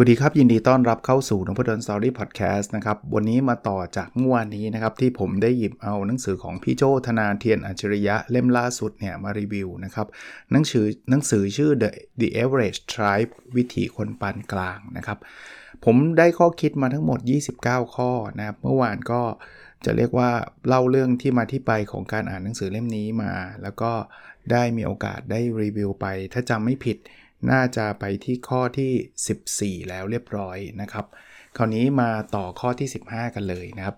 วัสดีครับ ยินดีต้อนรับเข้าสู่นพดลสตอรี่พอดแคสต์นะครับ วันนี้มาต่อจากเมื่อวานนี้นะครับ ที่ผมได้หยิบเอาหนังสือของพี่โจธนาเทียนอัจฉริยะเล่มล่าสุดเนี่ยมารีวิวนะครับ หนังสือหนังสือชื่อ The The Average Tribe วิถีคนปานกลางนะครับ ผมได้ข้อคิดมาทั้งหมด 29 ข้อนะครับ เมื่อวานก็จะเรียกว่าเล่าเรื่องที่มาที่ไปของการอ่านหนังสือเล่มนี้มา แล้วก็ได้มีโอกาสได้รีวิวไป ถ้าจำไม่ผิด น่าจะไปที่ข้อที่ 14 แล้วเรียบร้อยนะครับ คราวนี้มาต่อข้อที่ 15 กันเลยนะครับ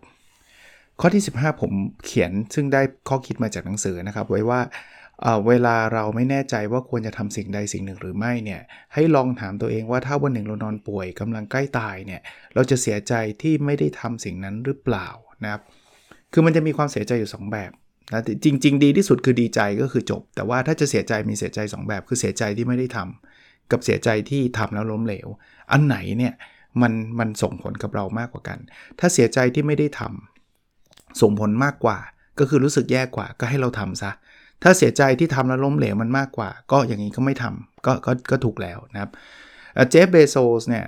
ข้อที่ 15 ผมเขียนซึ่งได้ข้อคิดมาจากหนังสือนะครับ ไว้ว่าเวลาเราไม่แน่ใจว่าควรจะทำสิ่งใดสิ่งหนึ่งหรือไม่เนี่ยให้ลองถามตัวเองว่าถ้าวันหนึ่งเรานอนป่วยกำลังใกล้ตายเนี่ยเราจะเสียใจที่ไม่ได้ทำสิ่งนั้นหรือเปล่านะครับ คือมันจะมีความเสียใจอยู่ 2 แบบ นะจริง ๆ ดีที่สุดคือดีใจก็คือจบ แต่ว่าถ้าจะเสียใจมีเสียใจ 2 แบบ คือเสียใจที่ไม่ได้ทำกับเสียใจที่ทำแล้วล้มเหลว อันไหนเนี่ยมันมันส่งผลกับเรามากกว่ากัน ถ้าเสียใจที่ไม่ได้ทำส่งผลมากกว่า ก็คือรู้สึกแย่กว่าก็ให้เราทำซะถ้าเสียใจที่ทำแล้วล้มเหลวมันมากกว่า ก็อย่างนี้ก็ไม่ทำก็ก็ก็ถูกแล้วนะครับเจฟเบโซสเนี่ย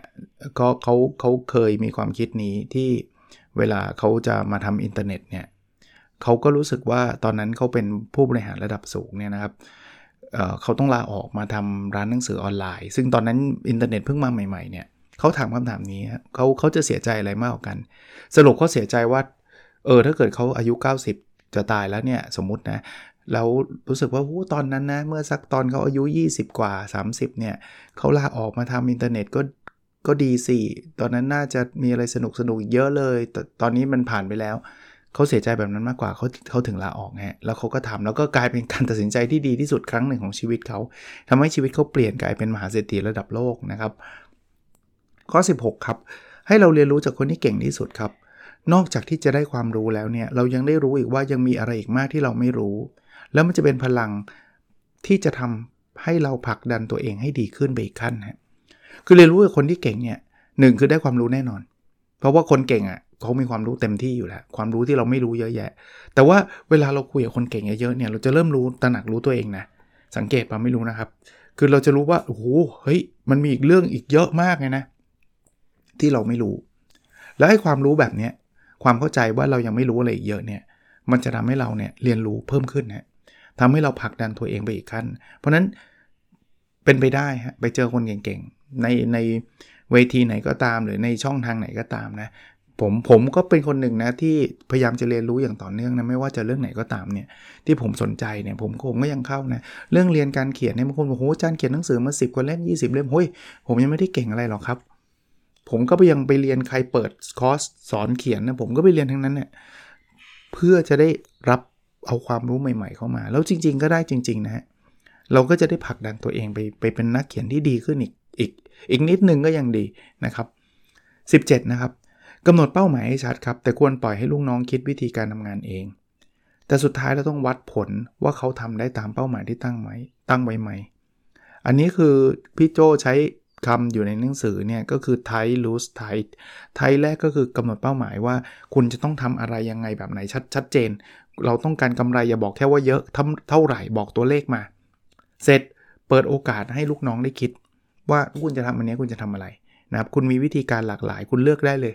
ก็เขาเขาเคยมีความคิดนี้ที่เวลาเขาจะมาทำอินเทอร์เน็ตเนี่ย เขาก็รู้สึกว่าตอนนั้นเขาเป็นผู้บริหารระดับสูงเนี่ยนะครับเขาต้องลาออกมาทำร้านหนังสือออนไลน์ ซึ่งตอนนั้นอินเทอร์เน็ตเพิ่งมาใหม่ๆเนี่ยเขาถามคำถามนี้เขาเขาจะเสียใจอะไรมากกว่ากัน สรุปเขาเสียใจว่าเออถ้าเกิดเขาอายุ 90 จะตายแล้วเนี่ยสมมตินะแล้วรู้สึกว่าตอนนั้นนะเมื่อสักตอนเขาอายุ 20 กว่า 30 เนี่ยเขาลาออกมาทำอินเทอร์เน็ตก็ก็ดีสิ ตอนนั้นน่าจะมีอะไรสนุกสนุกเยอะเลยแต่ตอนนี้มันผ่านไปแล้ว เขาเสียใจแบบนั้นมากกว่าเขาเขาถึงลาออกฮะแล้วเขาก็ทำแล้วก็กลายเป็นการตัดสินใจที่ดีที่สุดครั้งหนึ่งของชีวิตเขาทำให้ชีวิตเขาเปลี่ยนกลายเป็นมหาเศรษฐีระดับโลกนะครับ ข้อ 16 ครับ ให้เราเรียนรู้จากคนที่เก่งที่สุดครับ นอกจากที่จะได้ความรู้แล้วเนี่ยเรายังได้รู้อีกว่ายังมีอะไรอีกมากที่เราไม่รู้ แล้วมันจะเป็นพลังที่จะทำให้เราผลักดันตัวเองให้ดีขึ้นไปอีกขั้นฮะคือเรียนรู้กับคนที่เก่งเนี่ยหนึ่งคือได้ความรู้แน่นอน เพราะว่าคนเก่งอะ่ะ เขามีความรู้เต็มที่อยู่แล้ว ความรู้ที่เราไม่รู้เยอะแยะ แต่ว่าเวลาเราคุยกับคนเก่งเยอะๆเนี่ย เราจะเริ่มรู้ตระหนักรู้ตัวเองนะ สังเกตปะไม่รู้นะครับ คือเราจะรู้ว่า โอ้โห เฮ้ย มันมีอีกเรื่องอีกเยอะมากเลยนะ ที่เราไม่รู้ แล้วให้ความรู้แบบเนี้ย ความเข้าใจว่าเรายังไม่รู้อะไรอีกเยอะเนี่ย มันจะทำให้เราเนี่ยเรียนรู้เพิ่มขึ้นนะทำให้เราผลักดันตัวเองไปอีกขั้น เพราะนั้นเป็นไปได้ฮะ ไปเจอคนเก่งๆ ในในเวทีไหนก็ตามหรือในช่องทางไหนก็ตามนะ ผมผมก็เป็นคนหนึ่งนะที่พยายามจะเรียนรู้อย่างต่อเนื่องนะไม่ว่าจะเรื่องไหนก็ตามเนี่ยที่ผมสนใจเนี่ยผมคงก็ยังเข้านะเรื่องเรียนการเขียนเนี่ยบางคนบอกโอ้อาจารย์เขียนหนังสือมาสิบกว่าเล่ม20 เล่มเฮ้ยผมยังไม่ได้เก่งอะไรหรอกครับ ผมก็ไปยังไปเรียนใครเปิดคอร์สสอนเขียนนะผมก็ไปเรียนทั้งนั้นเนี่ยเพื่อจะได้รับเอาความรู้ใหม่ ๆ เข้ามา แล้วจริง ๆ ก็ได้จริง ๆ นะฮะเราก็จะได้ผลักดันตัวเองไปไปเป็นนักเขียนที่ดีขึ้นอีกอีกอีกนิดนึงก็ยังดีนะครับ 17 นะครับ กำหนดเป้าหมายให้ชัดครับ แต่ควรปล่อยให้ลูกน้องคิดวิธีการทำงานเอง แต่สุดท้ายเราต้องวัดผลว่าเขาทำได้ตามเป้าหมายที่ตั้งไหมตั้งไว้ไหม อันนี้คือพี่โจใช้คำอยู่ในหนังสือเนี่ยก็คือ tight loose tight ไทแรกก็คือกำหนดเป้าหมายว่า คุณจะต้องทำอะไรยังไงแบบไหนชัดชัดเจน เราต้องการกำไรอย่าบอกแค่ว่าเยอะทเท่าไหร่บอกตัวเลขมา เสร็จเปิดโอกาสให้ลูกน้องได้คิด ว่าคุณจะทำอันนี้คุณจะทำอะไรนะครับคุณมีวิธีการหลากหลาย คุณเลือกได้เลย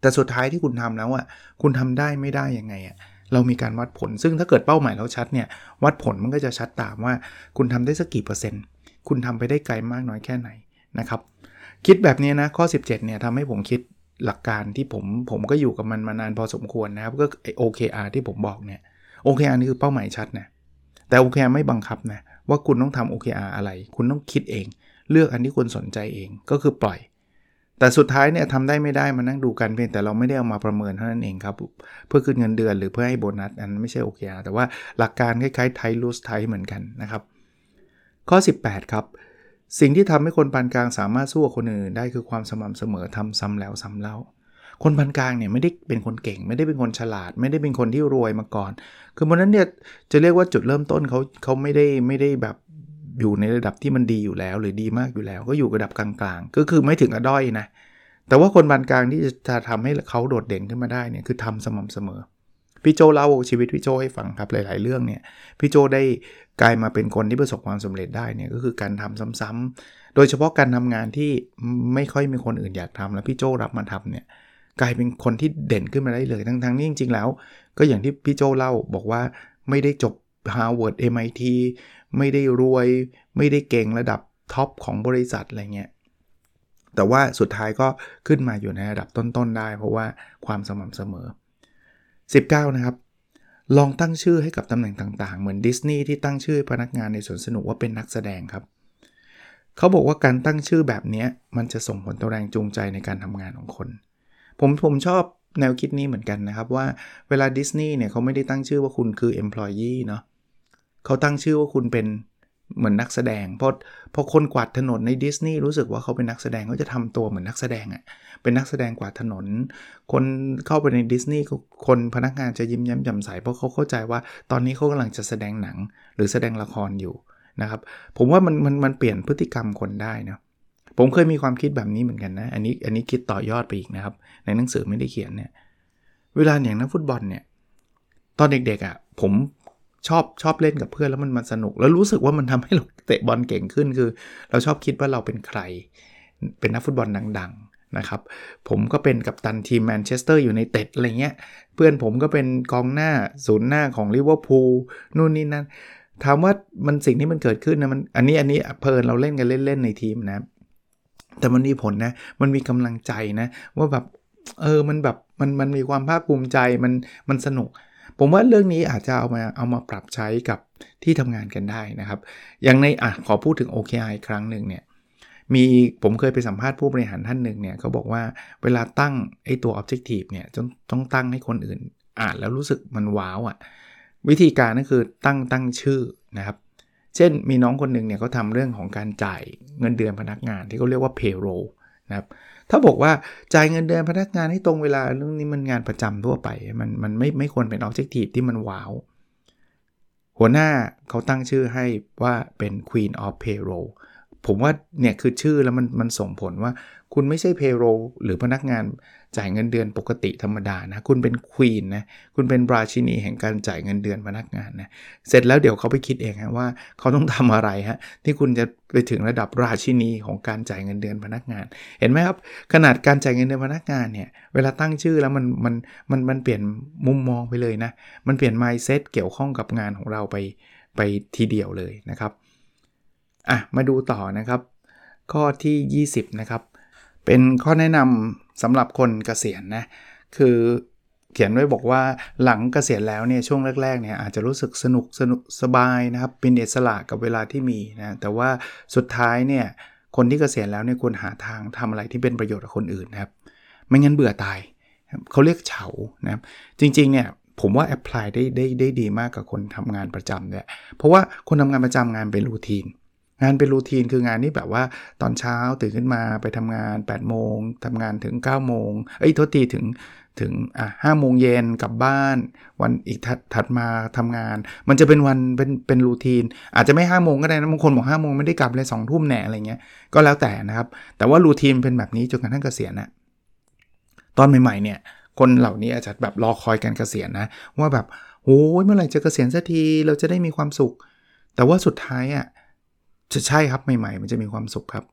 แต่สุดท้ายที่คุณทำแล้วอะคุณทำได้ไม่ได้ยังไงอะเรามีการวัดผล ซึ่งถ้าเกิดเป้าหมายเราชัดเนี่ยวัดผลมันก็จะชัดตามว่า คุณทำได้สักกี่เปอร์เซ็นต์ คุณทำไปได้ไกลมากน้อยแค่ไหนนะครับคิดแบบนี้นะข้อ 17เนี่ยทำให้ผมคิดหลักการที่ผมผมก็อยู่กับมันมานานพอสมควรนะครับ ก็ไอ OKR ที่ผมบอกเนี่ย OKR นี่คือเป้าหมายชัดนะแต่ OKR ไม่บังคับนะว่าคุณต้องทำ OKR อะไร คุณต้องคิดเอง เลือกอันที่คุณสนใจเองก็คือปล่อย แต่สุดท้ายเนี่ยทำได้ไม่ได้มานั่งดูกันเพียงแต่เราไม่ได้เอามาประเมินเท่านั้นเองครับ เพื่อขึ้นเงินเดือนหรือเพื่อให้โบนัสอันไม่ใช่ OKR แต่ว่าหลักการคล้ายๆไทยลูสไทยเหมือนกันนะครับ ข้อ 18 ครับ สิ่งที่ทำให้คนปานกลางสามารถสู้กับคนอื่นได้คือความสม่ำเสมอทำซ้ำแล้วซ้าเล่า คนปานกลางเนี่ยไม่ได้เป็นคนเก่ง ไม่ได้เป็นคนฉลาด ไม่ได้เป็นคนที่รวยมาก่อน คือวันนั้นเนี่ยจะเรียกว่าจุดเริ่มต้นเขาเขาไม่ได้ไม่ได้แบบ อยู่ในระดับที่มันดีอยู่แล้ว หรือดีมากอยู่แล้ว ก็อยู่ระดับกลางๆ ก็คือไม่ถึงกับด้อยนะ แต่ว่าคนปานกลางที่จะทำให้เขาโดดเด่นขึ้นมาได้เนี่ยคือทำสม่ำเสมอพี่โจเล่าชีวิตพี่โจให้ฟังครับหลายๆเรื่องเนี่ยพี่โจได้กลายมาเป็นคนที่ประสบความสำเร็จได้เนี่ยก็คือการทำซ้ำๆโดยเฉพาะการทำงานที่ไม่ค่อยมีคนอื่นอยากทำแล้วพี่โจรับมาทำเนี่ยกลายเป็นคนที่เด่นขึ้นมาได้เลยทั้งๆที่จริง ๆ แล้ว ก็อย่างที่พี่โจเล่าบอกว่าไม่ได้จบ Harvard MIT ไม่ได้รวย ไม่ได้เก่งระดับท็อปของบริษัทอะไรเงี้ยแต่ว่าสุดท้ายก็ขึ้นมาอยู่ในระดับต้นๆได้ เพราะว่าความสม่ำเสมอ 19 นะครับ ลองตั้งชื่อให้กับตำแหน่งต่างๆ เหมือนดิสนีย์ที่ตั้งชื่อพนักงานในสวนสนุกว่าเป็นนักแสดงครับ เขาบอกว่าการตั้งชื่อแบบนี้มันจะส่งผลต่อแรงจูงใจในการทำงานของคน ผมผมชอบแนวคิดนี้เหมือนกันนะครับว่าเวลาดิสนีย์เนี่ยเขาไม่ได้ตั้งชื่อว่าคุณคือ employee เนาะ เขาตั้งชื่อว่าคุณเป็นเหมือนนักแสดงเพราะพอคนกวาดถนนในดิสนีย์รู้สึกว่าเขาเป็นนักแสดงเขาจะทำตัวเหมือนนักแสดงอะ่ะเป็นนักแสดงกวาดถนน คนเข้าไปในดิสนีย์คนพนักงานจะยิ้มแย้มแจ่มใสเพราะเขาเข้าใจว่าตอนนี้เขากำลังจะแสดงหนังหรือแสดงละครอยู่นะครับผมว่ามันมันมันเปลี่ยนพฤติกรรมคนได้นะผมเคยมีความคิดแบบนี้เหมือนกันนะอันนี้อันนี้คิดต่อยอดไปอีกนะครับ ในหนังสือไม่ได้เขียนเนี่ยเวลาอย่างนักฟุตบอลเนี่ยตอนเด็กๆอะ่ะผม ชอบชอบเล่นกับเพื่อนแล้วมันมันสนุก แล้วรู้สึกว่ามันทำให้เราเตะบอลเก่งขึ้นคือ เราชอบคิดว่าเราเป็นใคร เป็นนักฟุตบอลดังๆนะครับ ผมก็เป็นกัปตันทีมแมนเชสเตอร์อยู่ในเต็ดอะไรเงี้ย เพื่อนผมก็เป็นกองหน้าศูนย์หน้าของลิเวอร์พูลนู่นนี่นั่นถามว่ามันสิ่งที่มันเกิดขึ้นนะมันอันนี้อันนี้เพลินเราเล่นกันเล่นๆในทีมนะ แต่มันมีผลนะ มันมีกำลังใจนะ ว่าแบบเออมันแบบมันมันมีความภาคภูมิใจมันมันสนุก ผมว่าเรื่องนี้อาจจะเอามาเอามาปรับใช้กับที่ทำงานกันได้นะครับ อย่างในอะขอพูดถึง OKI ครั้งหนึ่งเนี่ยมีผมเคยไปสัมภาษณ์ผู้บริหารท่านหนึ่งเนี่ยเขาบอกว่าเวลาตั้งไอ้ตัว objective เนี่ยต้องต้องตั้งให้คนอื่นอ่านแล้วรู้สึกมันว้าวอะ่ะวิธีการก็คือตั้งตั้งชื่อนะครับ เช่นมีน้องคนหนึ่งเนี่ยเขาทำเรื่องของการจ่ายเงินเดือนพนักงานที่เขาเรียกว่า payroll นะครับ ถ้าบอกว่าจ่ายเงินเดือนพนักงานให้ตรงเวลาเรื่องนี้มันงานประจำทั่วไป มันมันไม่ไม่ควรเป็นออบเจกตีฟที่มันว้าว หัวหน้าเขาตั้งชื่อให้ว่าเป็น Queen of Payroll ผมว่าเนี่ยคือชื่อแล้วมันมันส่งผลว่า คุณไม่ใช่ payroll หรือพนักงานจ่ายเงินเดือนปกติธรรมดานะ คุณเป็นควีนนะ คุณเป็นราชินีแห่งการจ่ายเงินเดือนพนักงานนะ เสร็จแล้วเดี๋ยวเขาไปคิดเองฮะว่าเขาต้องทำอะไรฮะที่คุณจะไปถึงระดับราชินีของการจ่ายเงินเดือนพนักงาน เห็นไหมครับ ขนาดการจ่ายเงินเดือนพนักงานเนี่ยเวลาตั้งชื่อแล้วมันมันมันมันเปลี่ยนมุมมองไปเลยนะ มันเปลี่ยน mindset เกี่ยวข้องกับงานของเราไปไปทีเดียวเลยนะครับ อะมาดูต่อนะครับ ข้อที่ 20 นะครับ เป็นข้อแนะนำสำหรับคนเกษียณนะ คือเขียนไว้บอกว่าหลังเกษียณแล้วเนี่ยช่วงแรกๆเนี่ยอาจจะรู้สึกสนุกสนุกสบายนะครับ เป็นอิสระกับเวลาที่มีนะแต่ว่าสุดท้ายเนี่ยคนที่เกษียณแล้วเนี่ยควรหาทางทำอะไรที่เป็นประโยชน์กับคนอื่นนะครับ ไม่งั้นเบื่อตายเขาเรียกเฉานะครับจริงๆเนี่ยผมว่าแอพพลายได้ได้ได้ดีมากกับคนทำงานประจำเนี่ยเพราะว่าคนทำงานประจำงานเป็นรูทีน งานเป็นรูทีนคืองานที่แบบว่าตอนเช้าตื่นขึ้นมาไปทำงาน8โมงทำงานถึง9โมงเอ้ยโทษทีถึงถึงอะห้าโมงเย็นกลับบ้าน วันอีกถัดมาทำงาน มันจะเป็นวันเป็นเป็นรูทีน อาจจะไม่ห้าโมงก็ได้นะบางคนบอกห้าโมงไม่ได้กลับเลยสองทุ่มแหน่อะไรเงี้ยก็แล้วแต่นะครับ แต่ว่ารูทีนเป็นแบบนี้จนกระทั่งเกษียณนะตอนใหม่ๆเนี่ยคนเหล่านี้อาจจะแบบรอคอยการเกษียณนะ ว่าแบบโอ้ยเมื่อไหร่จะเกษียณสักทีเราจะได้มีความสุข แต่ว่าสุดท้ายอะ่ะ จะใช่ครับใหม่ ๆ มันจะมีความสุขครับ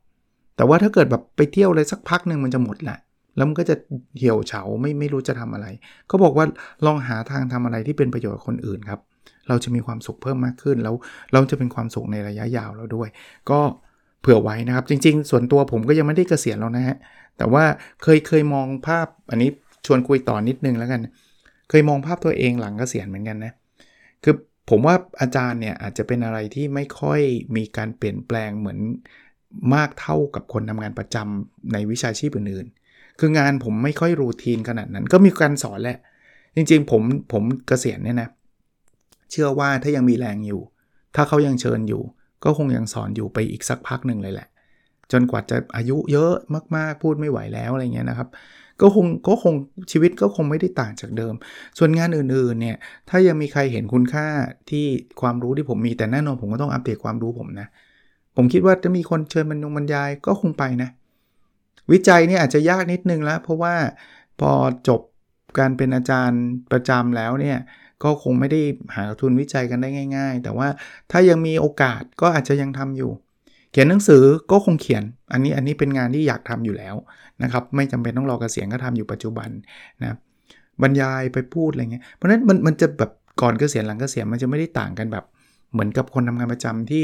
แต่ว่าถ้าเกิดแบบไปเที่ยวเลยสักพักหนึ่งมันจะหมดแหละแล้วมันก็จะเหี่ยวเฉาไม่ไม่รู้จะทำอะไรเขาบอกว่าลองหาทางทำอะไรที่เป็นประโยชน์กับคนอื่นครับ เราจะมีความสุขเพิ่มมากขึ้นแล้วเราจะเป็นความสุขในระยะยาวแล้วด้วย ก็เผื่อไว้นะครับ จริง ๆ ส่วนตัวผมก็ยังไม่ได้เกษียณแล้วนะฮะแต่ว่าเคยเคยมองภาพอันนี้ชวนคุยต่อนนิดนึงแล้วกัน เคยมองภาพตัวเองหลังเกษียณเหมือนกันนะคือ ผมว่าอาจารย์เนี่ยอาจจะเป็นอะไรที่ไม่ค่อยมีการเปลี่ยนแปลงเหมือนมากเท่ากับคนทำงานประจำในวิชาชีพอื่นๆ คืองานผมไม่ค่อยรูทีนขนาดนั้น ก็มีการสอนแหละ จริงๆ ผมผมเกษียณเนี่ยนะ เชื่อว่าถ้ายังมีแรงอยู่ ถ้าเขายังเชิญอยู่ ก็คงยังสอนอยู่ไปอีกสักพักหนึ่งเลยแหละ จนกว่าจะอายุเยอะมากๆ พูดไม่ไหวแล้วอะไรเงี้ยนะครับ ก็คงก็คงชีวิตก็คงไม่ได้ต่างจากเดิม ส่วนงานอื่นๆเนี่ยถ้ายังมีใครเห็นคุณค่าที่ความรู้ที่ผมมีแต่แน่นอนผมก็ต้องอัปเดตความรู้ผมนะ ผมคิดว่าจะมีคนเชิญบรรยงบรรยายก็คงไปนะ วิจัยเนี่ยอาจจะยากนิดนึงแล้ว เพราะว่าพอจบการเป็นอาจารย์ประจำแล้วเนี่ยก็คงไม่ได้หาทุนวิจัยกันได้ง่าย ๆ แต่ว่าถ้ายังมีโอกาสก็อาจจะยังทำอยู่ ขียนหนังสือก็คงเขียน อันนี้อันนี้เป็นงานที่อยากทำอยู่แล้วนะครับ ไม่จำเป็นต้องรอกเกษียณก็ทำอยู่ปัจจุบันนะบรรยายไปพูดอะไรเงี้ย เพราะฉะนั้นมันมันจะแบบก่อนเกษียณหลังเกษียณมันจะไม่ได้ต่างกันแบบ เหมือนกับคนทำงานประจำที่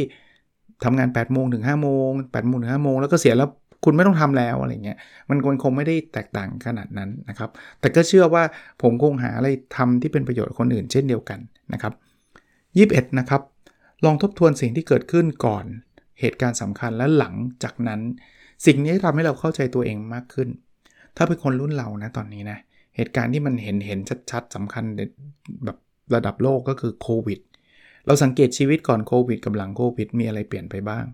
ทำงาน8ปดโมงถึง5้าโมงแปดโมงถึงห้าโมงแล้วก็เสียแล้วคุณไม่ต้องทำแล้วอะไรเงี้ย มันคงไม่ได้แตกต่างขนาดนั้นนะครับ แต่ก็เชื่อว่าผมคงหาอะไรทำที่เป็นประโยชน์คนอื่น เช่นเดียวกันนะครับ 21 นะครับ ลองทบทวนสิ่งที่เกิดขึ้นก่อน เหตุการณ์สำคัญและหลังจากนั้น สิ่งนี้ทำให้เราเข้าใจตัวเองมากขึ้น ถ้าเป็นคนรุ่นเรานะตอนนี้นะเหตุการณ์ที่มันเห็นเห็นชัดๆสำคัญแบบระดับโลกก็คือโควิดเราสังเกตชีวิตก่อนโควิดกับหลังโควิดมีอะไรเปลี่ยนไปบ้าง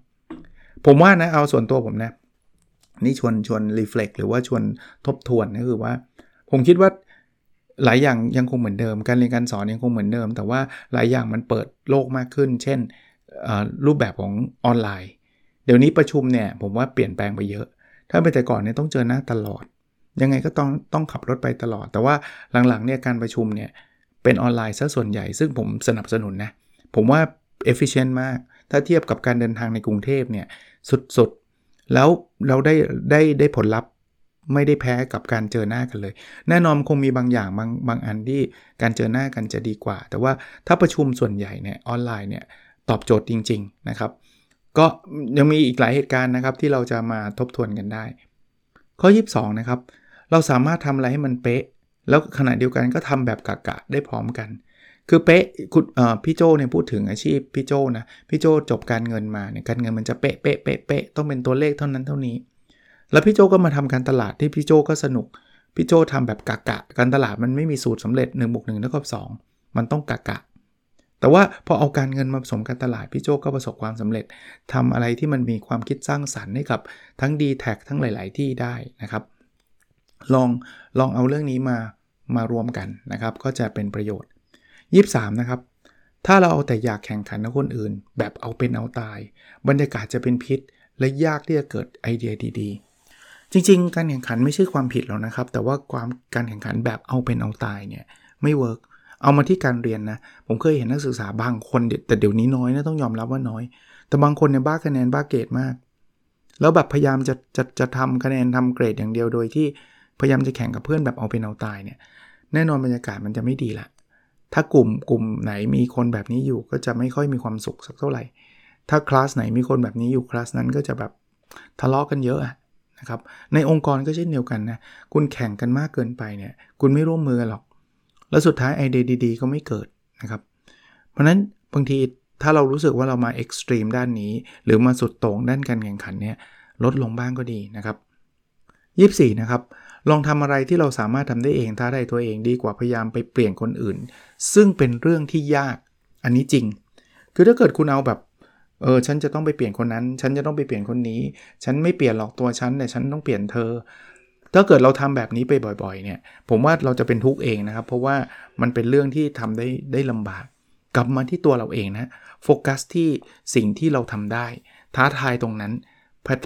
ผมว่านะเอาส่วนตัวผมนะนี่ชวนชวนรีเฟล็กหรือว่าชวนทบทวนก็คือว่า ผมคิดว่าหลายอย่างยังคงเหมือนเดิม การเรียนการสอนยังคงเหมือนเดิม แต่ว่าหลายอย่างมันเปิดโลกมากขึ้น เช่น รูปแบบของออนไลน์ เดี๋ยวนี้ประชุมเนี่ยผมว่าเปลี่ยนแปลงไปเยอะ ถ้าเป็นแต่ก่อนเนี่ยต้องเจอหน้าตลอด ยังไงก็ต้องต้องขับรถไปตลอด แต่ว่าหลังๆเนี่ยการประชุมเนี่ยเป็นออนไลน์ซะส่วนใหญ่ ซึ่งผมสนับสนุนนะ ผมว่า efficient มาก ถ้าเทียบกับการเดินทางในกรุงเทพเนี่ยสุดๆ แล้วเราได้ได้ได้ผลลัพธ์ไม่ได้แพ้กับการเจอหน้ากันเลย แน่นอนคงมีบางอย่างบางบางอันที่การเจอหน้ากันจะดีกว่า แต่ว่าถ้าประชุมส่วนใหญ่เนี่ยออนไลน์เนี่ย ตอบโจทย์จริง ๆ นะครับ ก็ยังมีอีกหลายเหตุการณ์นะครับที่เราจะมาทบทวนกันได้ ข้อ 22 นะครับ เราสามารถทำอะไรให้มันเป๊ะ แล้วขณะเดียวกันก็ทำแบบกะกะได้พร้อมกัน คือเป๊ะคุณพี่โจเนี่ยพูดถึงอาชีพพี่โจนะพี่โจจบการเงินมาเนี่ยการเงินมันจะเป๊ะเป๊ะเป๊ะเป๊ะต้องเป็นตัวเลขเท่านั้นเท่านี้ แล้วพี่โจก็มาทำการตลาดที่พี่โจก็สนุกพี่โจทำแบบกะกะ การตลาดมันไม่มีสูตรสำเร็จ1นบวกหนึ่งเท่ากับ2มันต้องกะกะ แต่ว่าพอเอาการเงินมาผสมการตลาดพี่โจก็ประสบความสำเร็จทำอะไรที่มันมีความคิดสร้างสรรค์ให้กับทั้ง d t แททั้งหลาย ๆ ที่ได้นะครับ ลองลองเอาเรื่องนี้มามารวมกันนะครับ ก็จะเป็นประโยชน์ 23 นะครับ ถ้าเราเอาแต่อยากแข่งขันกับคนอื่น แบบเอาเป็นเอาตาย บรรยากาศจะเป็นพิษ และยากที่จะเกิดไอเดียดีๆ จริง ๆ การแข่งขันไม่ใช่ความผิดหรอกนะครับ แต่ว่าความการแข่งขันแบบเอาเป็นเอาตายเนี่ยไม่ work เอามาที่การเรียนนะ ผมเคยเห็นนักศึกษาบางคนแต่เดี๋ยวนี้น้อยนะต้องยอมรับว่าน้อย แต่บางคนเนี่ยบ้าคะแนนบ้าเกรดมาก แล้วแบบพยายามจะจะจะทำคะแนนทำเกรดอย่างเดียวโดยที่พยายามจะแข่งกับเพื่อนแบบเอาเป็นเอาตายเนี่ย แน่นอนบรรยากาศมันจะไม่ดีละ ถ้ากลุ่มกลุ่มไหนมีคนแบบนี้อยู่ก็จะไม่ค่อยมีความสุขสักเท่าไหร่ ถ้าคลาสไหนมีคนแบบนี้อยู่คลาสนั้นก็จะแบบทะเลาะกันเยอะนะครับ ในองค์กรก็เช่นเดียวกันนะ คุณแข่งกันมากเกินไปเนี่ย คุณไม่ร่วมมือหรอก แล้วสุดท้ายไอเดียดีๆ ก็ไม่เกิดนะครับ เพราะนั้นบางทีถ้าเรารู้สึกว่าเรามาเอ็กซ์ตรีมด้านนี้ หรือมาสุดโต่งด้านการแข่งขันเนี่ยลดลงบ้างก็ดีนะครับ24นะครับลองทำอะไรที่เราสามารถทำได้เองท้าได้ตัวเองดีกว่าพยายามไปเปลี่ยนคนอื่น ซึ่งเป็นเรื่องที่ยากอันนี้จริง คือถ้าเกิดคุณเอาแบบเออฉันจะต้องไปเปลี่ยนคนนั้น ฉันจะต้องไปเปลี่ยนคนนี้ ฉันไม่เปลี่ยนหรอกตัวฉันแต่ฉันต้องเปลี่ยนเธอ ถ้าเกิดเราทำแบบนี้ไปบ่อยๆเนี่ยผมว่าเราจะเป็นทุกข์เองนะครับ เพราะว่ามันเป็นเรื่องที่ทำได้ได้ลำบาก กลับมาที่ตัวเราเองนะโฟกัสที่สิ่งที่เราทำได้ ท้าทายตรงนั้น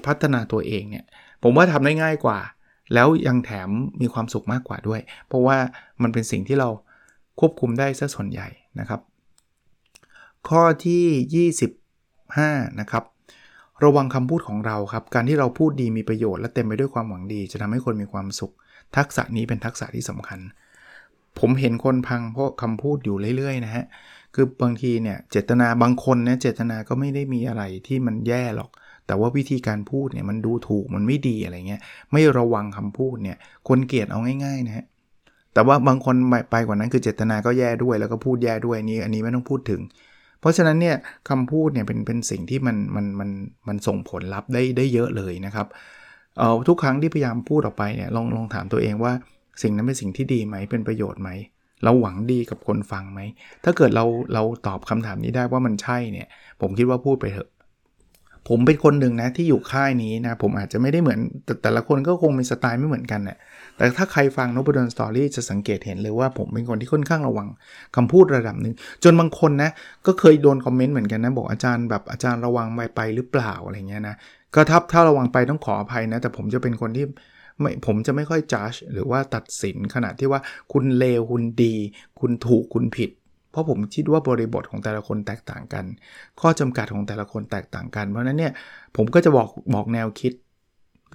พัฒนาตัวเองเนี่ยผมว่าทำได้ง่ายกว่า แล้วยังแถมมีความสุขมากกว่าด้วย เพราะว่ามันเป็นสิ่งที่เราควบคุมได้ซะส่วนใหญ่นะครับ ข้อที่ 25 นะครับ ระวังคำพูดของเราครับ การที่เราพูดดีมีประโยชน์และเต็มไปด้วยความหวังดี จะทำให้คนมีความสุข ทักษะนี้เป็นทักษะที่สำคัญ ผมเห็นคนพังเพราะคำพูดอยู่เรื่อยๆนะฮะ คือบางทีเนี่ยเจตนาบางคนเนี่ยเจตนาก็ไม่ได้มีอะไรที่มันแย่หรอก แต่ว่าวิธีการพูดเนี่ยมันดูถูกมันไม่ดีอะไรเงี้ย ไม่ระวังคำพูดเนี่ยคนเกลียดเอาง่ายๆนะฮะแต่ว่าบางคนไปกว่านั้นคือเจตนาก็แย่ด้วยแล้วก็พูดแย่ด้วยนี่อันนี้ไม่ต้องพูดถึง เพราะฉะนั้นเนี่ยคำพูดเนี่ยเป็นเป็นสิ่งที่มันมันมันมันส่งผลลัพธ์ได้ได้เยอะเลยนะครับเอ่อทุกครั้งที่พยายามพูดออกไปเนี่ยลองลองถามตัวเองว่าสิ่งนั้นเป็นสิ่งที่ดีไหมเป็นประโยชน์ไหมเราหวังดีกับคนฟังไหม ถ้าเกิดเราเราตอบคำถามนี้ได้ว่ามันใช่เนี่ย ผมคิดว่าพูดไปเถอะ ผมเป็นคนหนึ่งนะที่อยู่ค่ายนี้นะ ผมอาจจะไม่ได้เหมือน แต่แต่ละคนก็คงมีสไตล์ไม่เหมือนกันนะแต่ถ้าใครฟังนบดอนสตอรี่จะสังเกตเห็นเลยว่าผมเป็นคนที่ค่อนข้างระวังคำพูดระดับหนึ่ง จนบางคนนะ ก็เคยโดนคอมเมนต์เหมือนกันนะ บอกอาจารย์แบบอาจารย์ระวังไปไปหรือเปล่าอะไรเงี้ยนะก็ถ้าถ้าระวังไปต้องขออภัยนะ แต่ผมจะเป็นคนที่ไม่ผมจะไม่ค่อยจัดหรือว่าตัดสินขนาดที่ว่าคุณเลวคุณดี คุณถูกคุณผิด เพราะผมคิดว่าบริบทของแต่ละคนแตกต่างกัน ข้อจำกัดของแต่ละคนแตกต่างกัน เพราะนั้นเนี่ยผมก็จะบอกบอกแนวคิด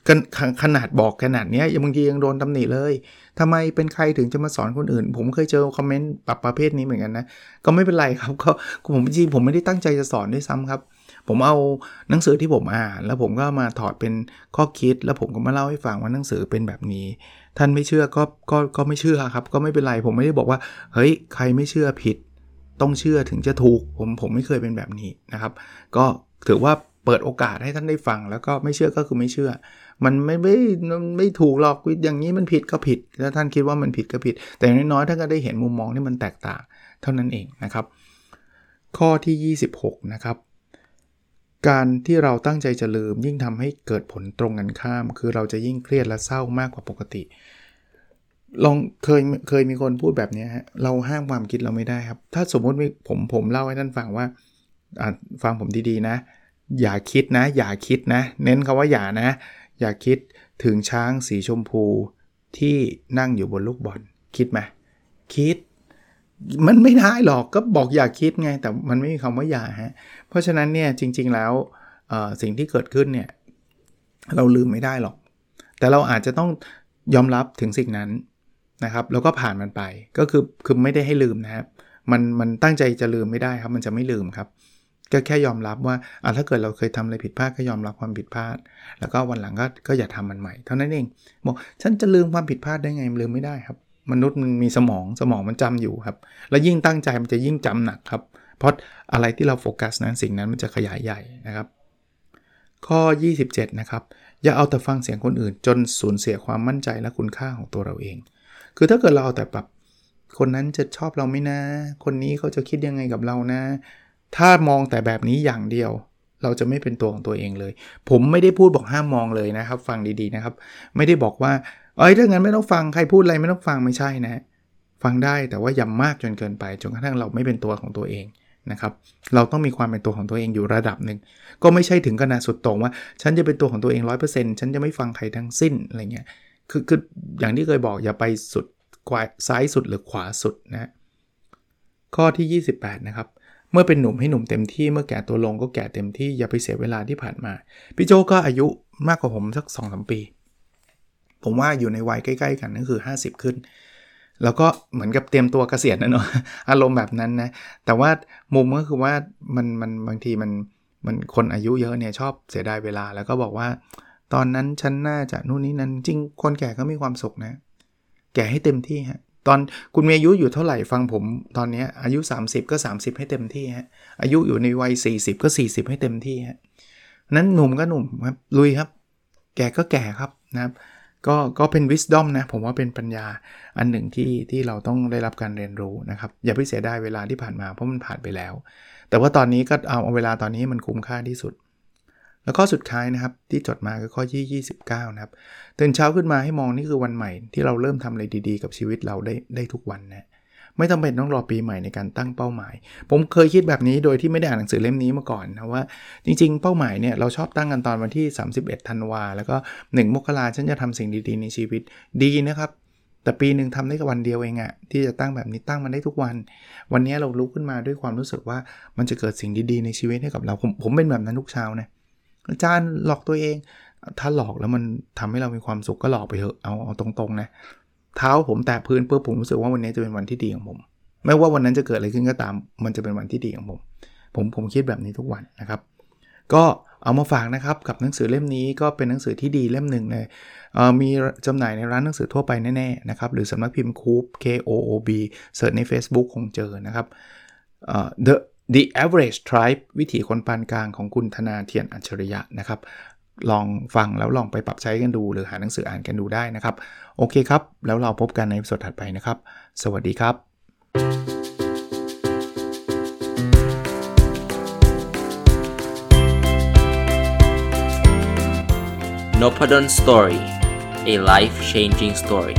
กันขนาดบอกขนาดเนี้ยังบางทียังโดนตำหนิเลยทำไมเป็นใครถึงจะมาสอนคนอื่น ผมเคยเจอคอมเมนต์ปรับประเภทนี้เหมือนกันนะ ก็ไม่เป็นไรครับ ก็ผมจริงผมไม่ได้ตั้งใจจะสอนด้วยซ้ำครับ ผมเอาหนังสือที่ผมอ่าน แล้วผมก็มาถอดเป็นข้อคิด แล้วผมก็มาเล่าให้ฟังว่าหนังสือเป็นแบบนี้ ท่านไม่เชื่อก็ก็ก็ไม่เชื่อครับ ก็ไม่เป็นไรผมไม่ได้บอกว่า เฮ้ยใครไม่เชื่อผิด ต้องเชื่อถึงจะถูก ผมผมไม่เคยเป็นแบบนี้นะครับ ก็ถือว่าเปิดโอกาสให้ท่านได้ฟัง แล้วก็ไม่เชื่อก็คือไม่เชื่อ มันไม่ไม่ไม่ถูกหรอกอย่างนี้มันผิดก็ผิดถ้าท่านคิดว่ามันผิดก็ผิด แต่น้อยๆท่านก็ได้เห็นมุมมองที่มันแตกต่างเท่านั้นเองนะครับ ข้อที่ 26 นะครับการที่เราตั้งใจจะลืมยิ่งทำให้เกิดผลตรงกันข้าม คือเราจะยิ่งเครียดและเศร้ามากกว่าปกติ ลองเคยเคยมีคนพูดแบบนี้ฮะเราห้ามความคิดเราไม่ได้ครับ ถ้าสมมติผมผมเล่าให้ท่านฟังว่าฟังผมดีๆนะ อย่าคิดนะ อย่าคิดนะ เน้นคาว่าอย่านะ อย่าคิดถึงช้างสีชมพูที่นั่งอยู่บนลูกบอลคิดไหมคิด มันไม่ได้หรอกก็บอกอย่าคิดไง แต่มันไม่มีคำว่าอย่าฮะเพราะฉะนั้นเนี่ยจริง ๆแล้วสิ่งที่เกิดขึ้นเนี่ยเราลืมไม่ได้หรอก แต่เราอาจจะต้องยอมรับถึงสิ่งนั้น นะครับแล้วก็ผ่านมันไปก็คือคือไม่ได้ให้ลืมนะครับมันมันตั้งใจจะลืมไม่ได้ครับ มันจะไม่ลืมครับ ก็แค่ยอมรับว่าอ่าถ้าเกิดเราเคยทำอะไรผิดพลาดก็ยอมรับความผิดพลาด แล้วก็วันหลังก็ก็อย่าทำมันใหม่ เท่านั้นเองบอกฉันจะลืมความผิดพลาดได้ไงลืมไม่ได้ครับ มนุษย์มันมีสมองสมองมันจำอยู่ครับ แล้วยิ่งตั้งใจมันจะยิ่งจำหนักครับ เพราะอะไรที่เราโฟกัสนั้นสิ่งนั้นมันจะขยายใหญ่นะครับ ข้อ 27 นะครับอย่าเอาแต่ฟังเสียงคนอื่น จนสูญเสียความมั่นใจและคุณค่าของตัวเราเอง คือถ้าเกิดเราเอาแต่แบบคนนั้นจะชอบเราไหมนะ คนนี้เขาจะคิดยังไงกับเรานะ ถ้ามองแต่แบบนี้อย่างเดียว เราจะไม่เป็นตัวของตัวเองเลย ผมไม่ได้พูดบอกห้ามมองเลยนะครับ ฟังดีๆนะครับ ไม่ได้บอกว่าเอ้ยถ้างั้นไม่ต้องฟังใครพูดอะไรไม่ต้องฟังไม่ใช่นะ ฟังได้แต่ว่าย้ำมากจนเกินไปจนกระทั่งเราไม่เป็นตัวของตัวเองนะครับ เราต้องมีความเป็นตัวของตัวเองอยู่ระดับหนึ่งก็ไม่ใช่ถึงขนาดสุดตรงว่า ฉันจะเป็นตัวของตัวเอง 100%ฉันจะไม่ฟังใครทั้งสิ้นอะไรเงี้ย คือคืออย่างที่เคยบอกอย่าไปสุดขวาซ้ายสุดหรือขวาสุดนะข้อที่ 28 นะครับ เมื่อเป็นหนุ่มให้หนุ่มเต็มที่เมื่อแก่ตัวลงก็แก่เต็มที่อย่าไปเสียเวลาที่ผ่านมา พี่โจก็อายุมากกว่าผมสัก2อสปี ผมว่าอยู่ในวัยใกล้ๆ กันนั่นคือ 50 ขึ้น แล้วก็เหมือนกับเตรียมตัวเกษียณนะเนาะอารมณ์แบบนั้นนะ แต่ว่ามุมก็คือว่ามันมันบางทีมันมันคนอายุเยอะเนี่ยชอบเสียดายเวลาแล้วก็บอกว่า ตอนนั้นฉันน่าจะนู่นนี่นั้นจริงคนแก่ก็มีความสุขนะ แก่ให้เต็มที่ฮะตอนคุณมีอายุอยู่เท่าไหร่ฟังผม ตอนนี้อายุ 30 ก็ 30 ให้เต็มที่ฮะอายุอยู่ในวัย 40 ก็ 40 ให้เต็มที่ฮะนั้นหนุ่มก็หนุ่มครับลุยครับ แก่ก็แก่ครับนะครับก็ก็เป็น wisdom นะ ผมว่าเป็นปัญญาอันหนึ่งที่ที่เราต้องได้รับการเรียนรู้นะครับ อย่าไปเสียดายเวลาที่ผ่านมาเพราะมันผ่านไปแล้ว แต่ว่าตอนนี้ก็เอาเอาเวลาตอนนี้มันคุ้มค่าที่สุด แล้วข้อสุดท้ายนะครับที่จดมาคือข้อที่29 นะครับตื่นเช้าขึ้นมาให้มองนี่คือวันใหม่ ที่เราเริ่มทำอะไรดีๆ กับชีวิตเราได้ได้ทุกวันนะไม่จำเป็นต้องรอปีใหม่ในการตั้งเป้าหมาย ผมเคยคิดแบบนี้โดยที่ไม่ได้อ่านหนังสือเล่มนี้มาก่อนนะว่าจริงๆ เป้าหมายเนี่ยเราชอบตั้งกันตอนวันที่ 31 ธันวาแล้วก็ 1 มกราฉันจะทำสิ่งดีๆ ในชีวิตดีนะครับ แต่ปีหนึ่งทำได้แค่วันเดียวเองอะที่จะตั้งแบบนี้ตั้งมันได้ทุกวัน วันนี้เราลุกขึ้นมาด้วยความรู้สึกว่ามันจะเกิดสิ่งดีๆ ในชีวิตให้กับเราผมผมเป็นแบบนั้นทุกเช้านะ อาจารย์หลอกตัวเอง ถ้าหลอกแล้วมันทำให้เรามีความสุขก็หลอกไปเถอะเอาเอาตรงๆนะเท้าผมแตะพื้นปุ๊บผมรู้สึกว่าวันนี้จะเป็นวันที่ดีของผม ไม่ว่าวันนั้นจะเกิดอะไรขึ้นก็ตาม มันจะเป็นวันที่ดีของผม ผมผมคิดแบบนี้ทุกวันนะครับ ก็เอามาฝากนะครับกับหนังสือเล่มนี้ก็เป็นหนังสือที่ดีเล่มหนึ่งเลยมีจำหน่ายในร้านหนังสือทั่วไปแน่ๆนะครับหรือสำนักพิมพ์คูป K O O B เสิร์ชใน Facebook คงเจอนะครับ The The Average Tribe วิถีคนปานกลางของคุณธนาเทียนอัจฉริยะนะครับ ลองฟังแล้วลองไปปรับใช้กันดู หรือหาหนังสืออ่านกันดูได้นะครับ โอเคครับ แล้วเราพบกันในสดถัดไปนะครับ สวัสดีครับ n o p ด d o สตอรี่ a life changing story